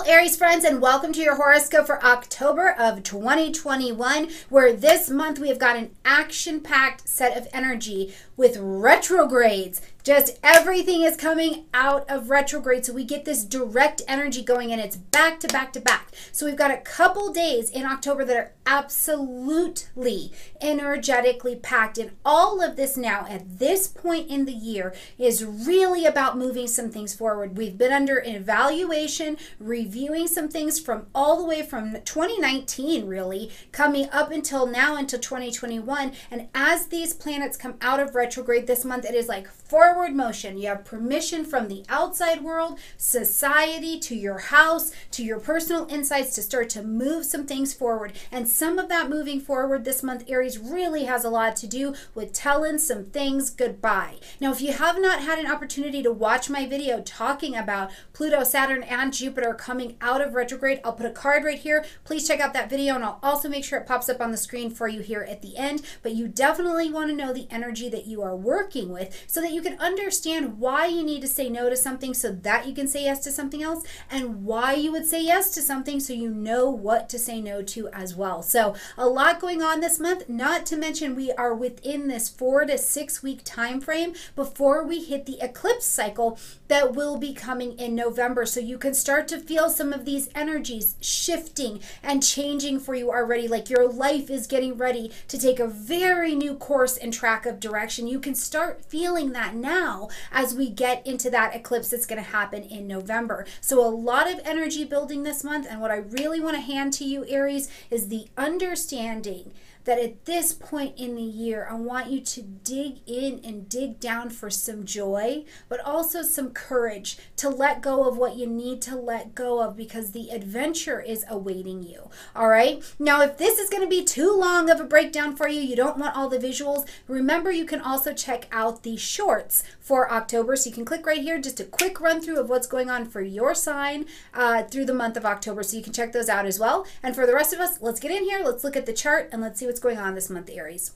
Aries friends, and welcome to your horoscope for October of 2021, where this month we have got an action packed set of energy with retrogrades. Just everything is coming out of retrograde. So we get this direct energy going and it's back to back to back. So we've got a couple days in October that are absolutely energetically packed. And all of this now at this point in the year is really about moving some things forward. We've been under evaluation, reviewing some things from all the way from 2019, really, coming up until now, until 2021. And as these planets come out of retrograde this month, it is like forward motion. You have permission from the outside world, society, to your house, to your personal insights to start to move some things forward. And some of that moving forward this month, Aries, really has a lot to do with telling some things goodbye. Now, if you have not had an opportunity to watch my video talking about Pluto, Saturn, and Jupiter coming out of retrograde, I'll put a card right here. Please check out that video, and I'll also make sure it pops up on the screen for you here at the end. But you definitely want to know the energy that you are working with so that you you can understand why you need to say no to something so that you can say yes to something else, and why you would say yes to something so you know what to say no to as well. So, a lot going on this month, not to mention we are within this four to six week time frame before we hit the eclipse cycle that will be coming in November. So, you can start to feel some of these energies shifting and changing for you already. Like your life is getting ready to take a very new course and track of direction. You can start feeling that now as we get into that eclipse that's going to happen in November. So, a lot of energy building this month. And what I really want to hand to you, Aries, is the understanding that at this point in the year, I want you to dig in and dig down for some joy, but also some courage to let go of what you need to let go of because the adventure is awaiting you. All right. Now, if this is going to be too long of a breakdown for you, you don't want all the visuals, remember you can also check out the shorts for October. So you can click right here, just a quick run through of what's going on for your sign uh, through the month of October. So you can check those out as well. And for the rest of us, let's get in here, let's look at the chart, and let's see what's going on this month, Aries.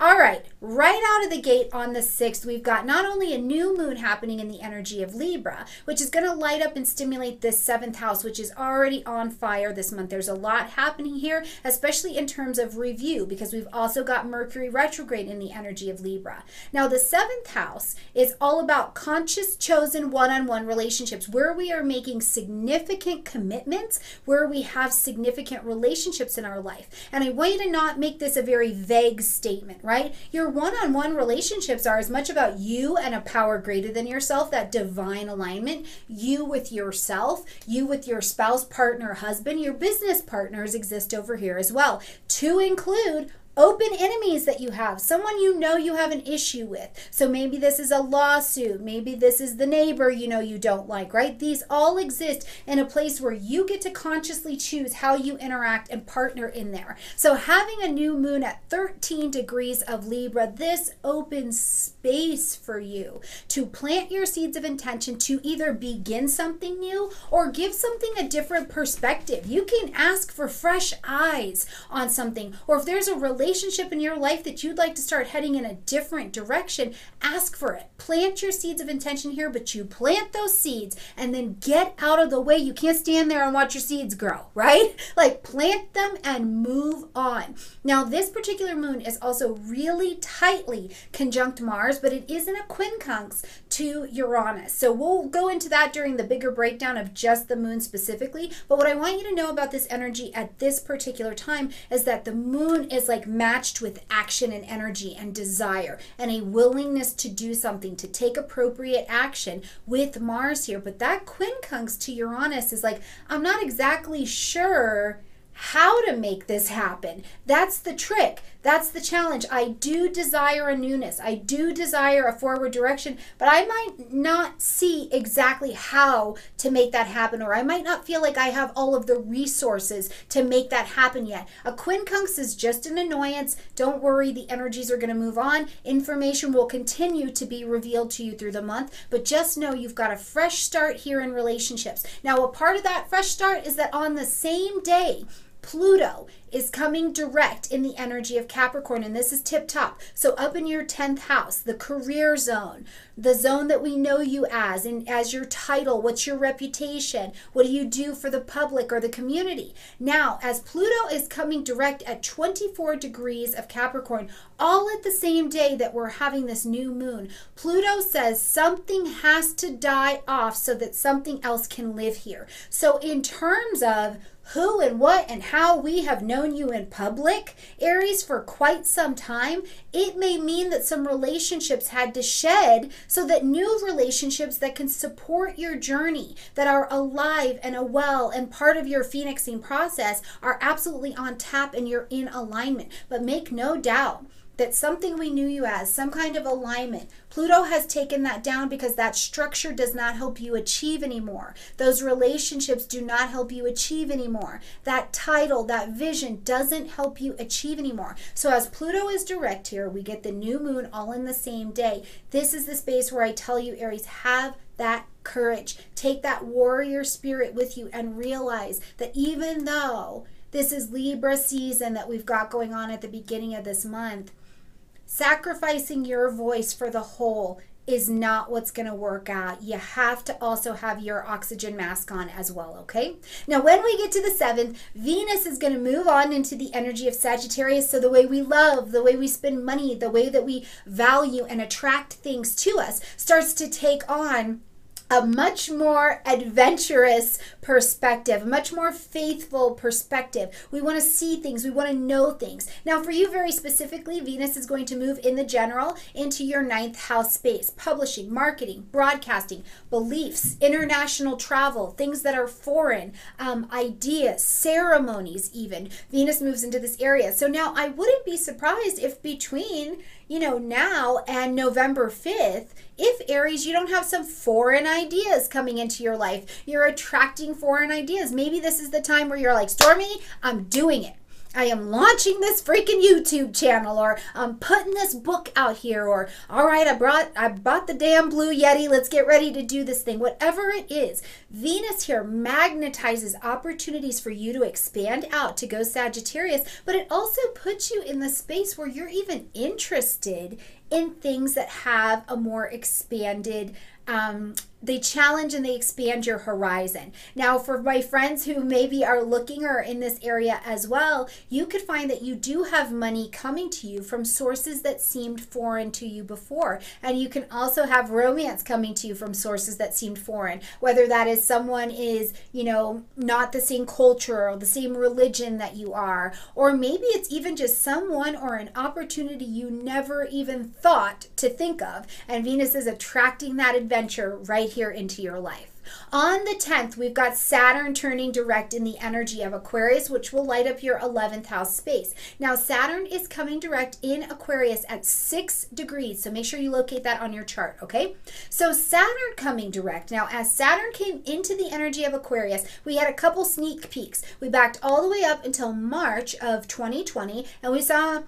All right, right out of the gate on the 6th, we've got not only a new moon happening in the energy of Libra, which is going to light up and stimulate this seventh house, which is already on fire this month. There's a lot happening here, especially in terms of review, because we've also got Mercury retrograde in the energy of Libra. Now, the seventh house is all about conscious, chosen one on one relationships where we are making significant commitments, where we have significant relationships in our life. And I want you to not make this a very vague statement right? Your one on one relationships are as much about you and a power greater than yourself, that divine alignment, you with yourself, you with your spouse, partner, husband, your business partners exist over here as well, to include open enemies that you have, someone you know you have an issue with. So maybe this is a lawsuit, maybe this is the neighbor you know you don't like, right? These all exist in a place where you get to consciously choose how you interact and partner in there. So having a new moon at 13 degrees of Libra, this opens space for you to plant your seeds of intention to either begin something new or give something a different perspective. You can ask for fresh eyes on something, or if there's a relationship relationship in your life that you'd like to start heading in a different direction, ask for it. Plant your seeds of intention here, but you plant those seeds and then get out of the way. You can't stand there and watch your seeds grow, right? Like plant them and move on. Now, this particular moon is also really tightly conjunct Mars, but it is in a quincunx to Uranus. So we'll go into that during the bigger breakdown of just the moon specifically. But what I want you to know about this energy at this particular time is that the moon is like matched with action and energy and desire and a willingness to do something, to take appropriate action with Mars here. But that quincunx to Uranus is like, I'm not exactly sure how to make this happen. That's the trick. That's the challenge. I do desire a newness. I do desire a forward direction, but I might not see exactly how to make that happen, or I might not feel like I have all of the resources to make that happen yet. A quincunx is just an annoyance. Don't worry, the energies are going to move on. Information will continue to be revealed to you through the month, but just know you've got a fresh start here in relationships. Now, a part of that fresh start is that on the same day, Pluto is coming direct in the energy of Capricorn, and this is tip top. So, up in your 10th house, the career zone, the zone that we know you as, and as your title, what's your reputation? What do you do for the public or the community? Now, as Pluto is coming direct at 24 degrees of Capricorn, all at the same day that we're having this new moon, Pluto says something has to die off so that something else can live here. So, in terms of who and what and how we have known you in public, Aries, for quite some time, it may mean that some relationships had to shed so that new relationships that can support your journey, that are alive and a well and part of your phoenixing process are absolutely on tap and you're in alignment. But make no doubt that something we knew you as, some kind of alignment, Pluto has taken that down because that structure does not help you achieve anymore. Those relationships do not help you achieve anymore. That title, that vision doesn't help you achieve anymore. So, as Pluto is direct here, we get the new moon all in the same day. This is the space where I tell you, Aries, have that courage. Take that warrior spirit with you and realize that even though this is Libra season that we've got going on at the beginning of this month, sacrificing your voice for the whole is not what's going to work out. You have to also have your oxygen mask on as well, okay? Now, when we get to the seventh, Venus is going to move on into the energy of Sagittarius. So, the way we love, the way we spend money, the way that we value and attract things to us starts to take on a much more adventurous perspective, a much more faithful perspective. We want to see things, we want to know things. Now, for you, very specifically, Venus is going to move in the general into your ninth house space publishing, marketing, broadcasting, beliefs, international travel, things that are foreign, um, ideas, ceremonies, even. Venus moves into this area. So now I wouldn't be surprised if between you know, now and November 5th, if Aries, you don't have some foreign ideas coming into your life, you're attracting foreign ideas. Maybe this is the time where you're like, Stormie, I'm doing it. I am launching this freaking YouTube channel or I'm putting this book out here or all right, I brought I bought the damn blue yeti. Let's get ready to do this thing. Whatever it is, Venus here magnetizes opportunities for you to expand out to go Sagittarius, but it also puts you in the space where you're even interested in things that have a more expanded um, they challenge and they expand your horizon. Now, for my friends who maybe are looking or in this area as well, you could find that you do have money coming to you from sources that seemed foreign to you before. And you can also have romance coming to you from sources that seemed foreign, whether that is someone is, you know, not the same culture or the same religion that you are, or maybe it's even just someone or an opportunity you never even thought to think of. And Venus is attracting that adventure right here into your life. On the 10th, we've got Saturn turning direct in the energy of Aquarius, which will light up your 11th house space. Now, Saturn is coming direct in Aquarius at 6 degrees, so make sure you locate that on your chart, okay? So, Saturn coming direct. Now, as Saturn came into the energy of Aquarius, we had a couple sneak peeks. We backed all the way up until March of 2020, and we saw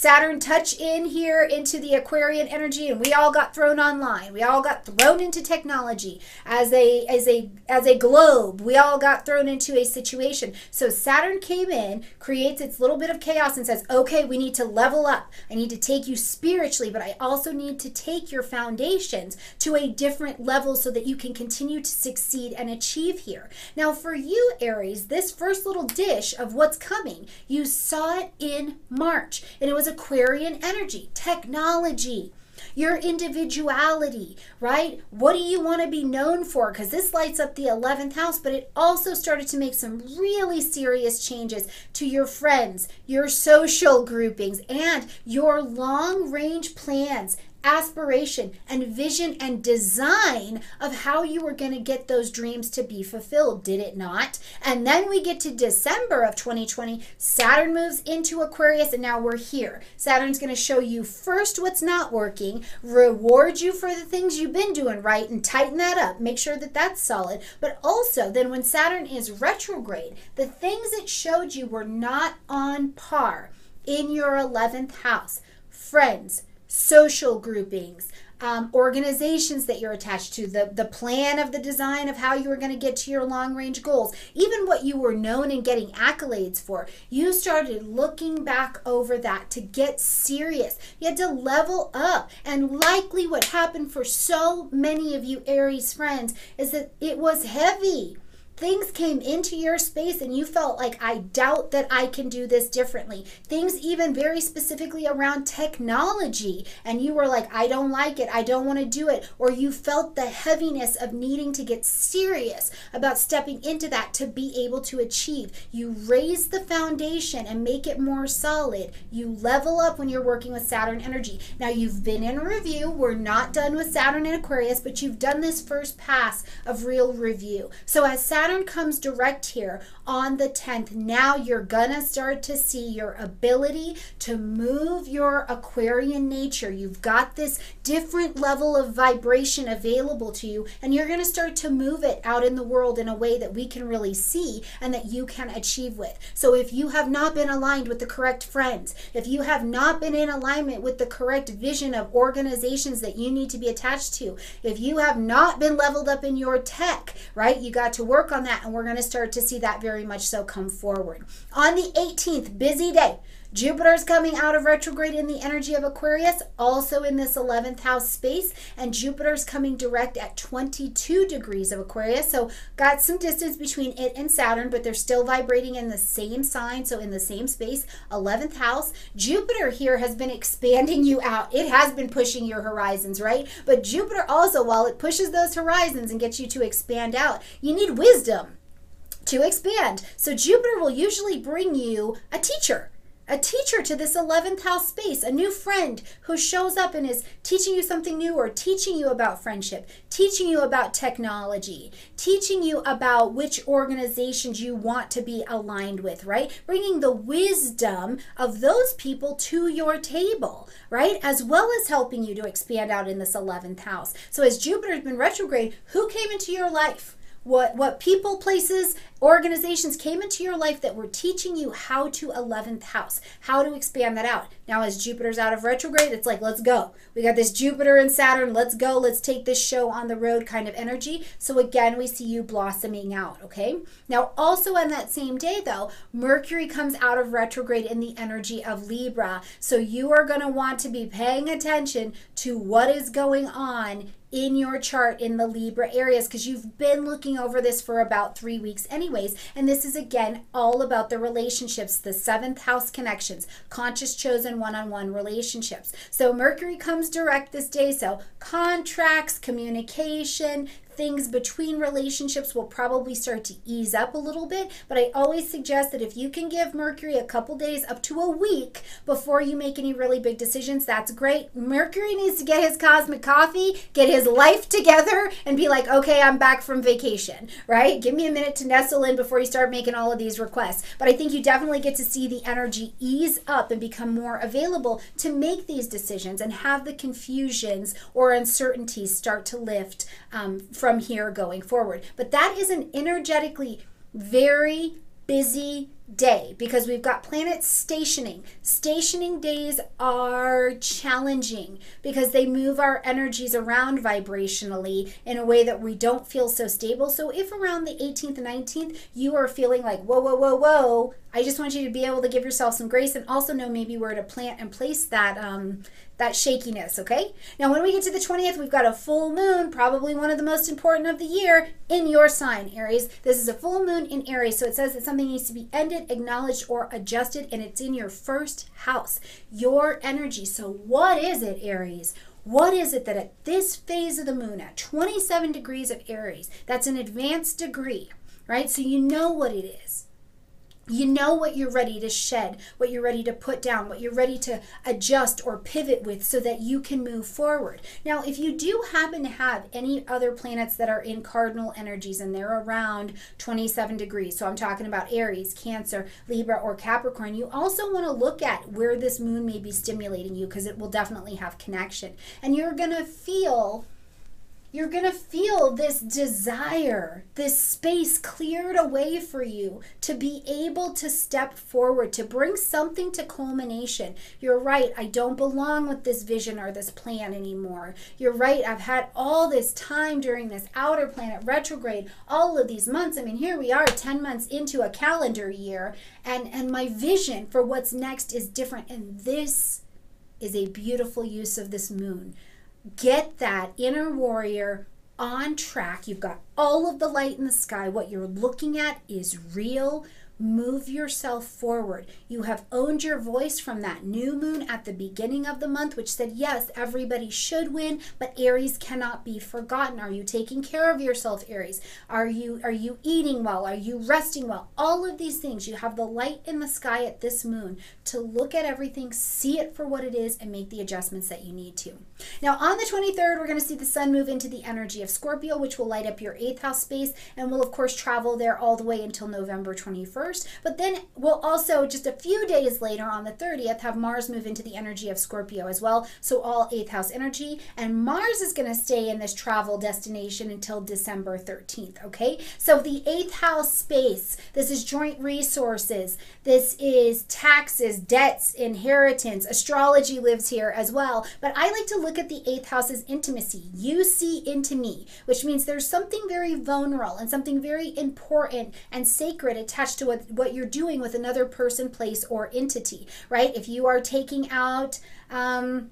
Saturn touch in here into the Aquarian energy and we all got thrown online. We all got thrown into technology as a as a as a globe. We all got thrown into a situation. So Saturn came in, creates its little bit of chaos and says, "Okay, we need to level up. I need to take you spiritually, but I also need to take your foundations to a different level so that you can continue to succeed and achieve here." Now, for you Aries, this first little dish of what's coming, you saw it in March. And it was Aquarian energy, technology, your individuality, right? What do you want to be known for? Because this lights up the 11th house, but it also started to make some really serious changes to your friends, your social groupings, and your long range plans aspiration and vision and design of how you were going to get those dreams to be fulfilled, did it not? And then we get to December of 2020, Saturn moves into Aquarius, and now we're here. Saturn's going to show you first what's not working, reward you for the things you've been doing right, and tighten that up. Make sure that that's solid. But also, then when Saturn is retrograde, the things it showed you were not on par in your 11th house. Friends, social groupings, um, organizations that you're attached to, the, the plan of the design of how you were going to get to your long range goals, even what you were known and getting accolades for. You started looking back over that to get serious. You had to level up. And likely what happened for so many of you Aries friends is that it was heavy things came into your space and you felt like, I doubt that I can do this differently. Things even very specifically around technology, and you were like, I don't like it, I don't want to do it, or you felt the heaviness of needing to get serious about stepping into that to be able to achieve. You raise the foundation and make it more solid. You level up when you're working with Saturn energy. Now, you've been in review. We're not done with Saturn and Aquarius, but you've done this first pass of real review. So, as Saturn Saturn comes direct here on the 10th, now you're gonna start to see your ability to move your Aquarian nature. You've got this different level of vibration available to you, and you're gonna start to move it out in the world in a way that we can really see and that you can achieve with. So if you have not been aligned with the correct friends, if you have not been in alignment with the correct vision of organizations that you need to be attached to, if you have not been leveled up in your tech, right, you got to work on on that, and we're going to start to see that very much so come forward. On the 18th, busy day. Jupiter's coming out of retrograde in the energy of Aquarius, also in this 11th house space, and Jupiter's coming direct at 22 degrees of Aquarius. So, got some distance between it and Saturn, but they're still vibrating in the same sign, so in the same space, 11th house. Jupiter here has been expanding you out. It has been pushing your horizons, right? But Jupiter also, while it pushes those horizons and gets you to expand out, you need wisdom to expand. So, Jupiter will usually bring you a teacher a teacher to this 11th house space, a new friend who shows up and is teaching you something new or teaching you about friendship, teaching you about technology, teaching you about which organizations you want to be aligned with, right? Bringing the wisdom of those people to your table, right? As well as helping you to expand out in this 11th house. So as Jupiter's been retrograde, who came into your life? What what people places organizations came into your life that were teaching you how to 11th house how to expand that out. Now as jupiter's out of retrograde it's like let's go. We got this jupiter and saturn let's go let's take this show on the road kind of energy. So again we see you blossoming out okay? Now also on that same day though mercury comes out of retrograde in the energy of libra. So you are going to want to be paying attention to what is going on in your chart in the Libra areas because you've been looking over this for about three weeks, anyways. And this is again all about the relationships, the seventh house connections, conscious, chosen, one on one relationships. So Mercury comes direct this day. So contracts, communication, things between relationships will probably start to ease up a little bit. But I always suggest that if you can give Mercury a couple days up to a week before you make any really big decisions, that's great. Mercury needs to get his cosmic coffee, get his life together, and be like, okay, I'm back from vacation, right? Give me a minute to nestle in before you start making all of these requests. But I think you definitely get to see the energy ease up and become more available to make these decisions and have the confusions or uncertainties start to lift um, from from here going forward. But that is an energetically very busy day because we've got planets stationing. Stationing days are challenging because they move our energies around vibrationally in a way that we don't feel so stable. So if around the 18th 19th you are feeling like, whoa, whoa, whoa, whoa, I just want you to be able to give yourself some grace and also know maybe where to plant and place that um, that shakiness, okay? Now, when we get to the 20th, we've got a full moon, probably one of the most important of the year, in your sign, Aries. This is a full moon in Aries, so it says that something needs to be ended, acknowledged, or adjusted, and it's in your first house, your energy. So, what is it, Aries? What is it that at this phase of the moon, at 27 degrees of Aries, that's an advanced degree, right? So, you know what it is. You know what you're ready to shed, what you're ready to put down, what you're ready to adjust or pivot with so that you can move forward. Now, if you do happen to have any other planets that are in cardinal energies and they're around 27 degrees, so I'm talking about Aries, Cancer, Libra, or Capricorn, you also want to look at where this moon may be stimulating you because it will definitely have connection. And you're going to feel you're going to feel this desire, this space cleared away for you to be able to step forward, to bring something to culmination. You're right, I don't belong with this vision or this plan anymore. You're right, I've had all this time during this outer planet retrograde, all of these months. I mean, here we are 10 months into a calendar year, and, and my vision for what's next is different. And this is a beautiful use of this moon get that inner warrior on track. You've got all of the light in the sky. What you're looking at is real. Move yourself forward. You have owned your voice from that new moon at the beginning of the month, which said, yes, everybody should win, but Aries cannot be forgotten. Are you taking care of yourself, Aries? Are you are you eating well? Are you resting well? All of these things. You have the light in the sky at this moon to look at everything, see it for what it is, and make the adjustments that you need to. Now, on the 23rd, we're going to see the sun move into the energy of Scorpio, which will light up your eighth house space and will, of course, travel there all the way until November 21st. But then we'll also, just a few days later on the 30th, have Mars move into the energy of Scorpio as well. So all eighth house energy. And Mars is going to stay in this travel destination until December 13th. Okay. So the eighth house space, this is joint resources. This is taxes, debts, inheritance. Astrology lives here as well. But I like to look at the eighth house as intimacy. You see into me, which means there's something very vulnerable and something very important and sacred attached to what what you're doing with another person, place, or entity, right? If you are taking out, um,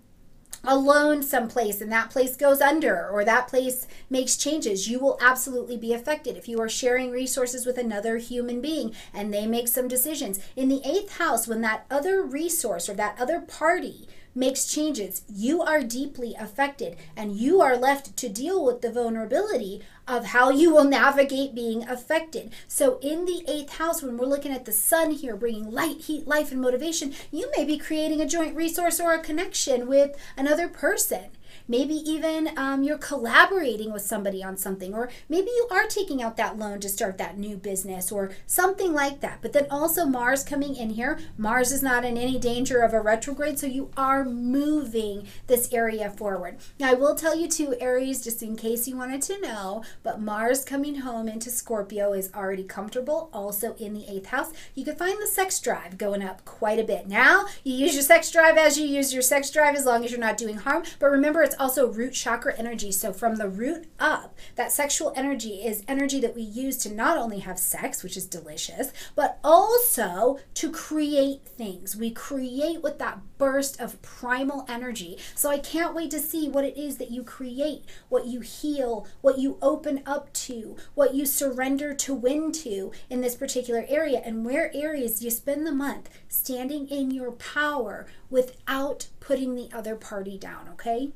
a loan someplace and that place goes under or that place makes changes, you will absolutely be affected. If you are sharing resources with another human being and they make some decisions, in the eighth house, when that other resource or that other party makes changes, you are deeply affected and you are left to deal with the vulnerability of how you will navigate being affected. So, in the eighth house, when we're looking at the sun here bringing light, heat, life, and motivation, you may be creating a joint resource or a connection with another person. Maybe even um, you're collaborating with somebody on something, or maybe you are taking out that loan to start that new business or something like that. But then also, Mars coming in here, Mars is not in any danger of a retrograde, so you are moving this area forward. Now, I will tell you too, Aries, just in case you wanted to know, but Mars coming home into Scorpio is already comfortable, also in the eighth house. You can find the sex drive going up quite a bit. Now, you use your sex drive as you use your sex drive as long as you're not doing harm, but remember, it's also root chakra energy. So from the root up, that sexual energy is energy that we use to not only have sex, which is delicious, but also to create things. We create with that burst of primal energy. So I can't wait to see what it is that you create, what you heal, what you open up to, what you surrender to win to in this particular area, and where areas you spend the month standing in your power without putting the other party down, okay?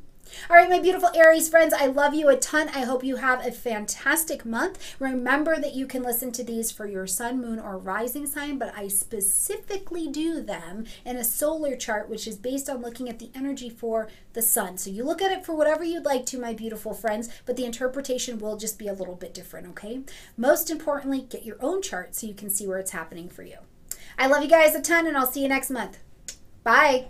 All right, my beautiful Aries friends, I love you a ton. I hope you have a fantastic month. Remember that you can listen to these for your sun, moon, or rising sign, but I specifically do them in a solar chart, which is based on looking at the energy for the sun. So you look at it for whatever you'd like to, my beautiful friends, but the interpretation will just be a little bit different, okay? Most importantly, get your own chart so you can see where it's happening for you. I love you guys a ton, and I'll see you next month. Bye.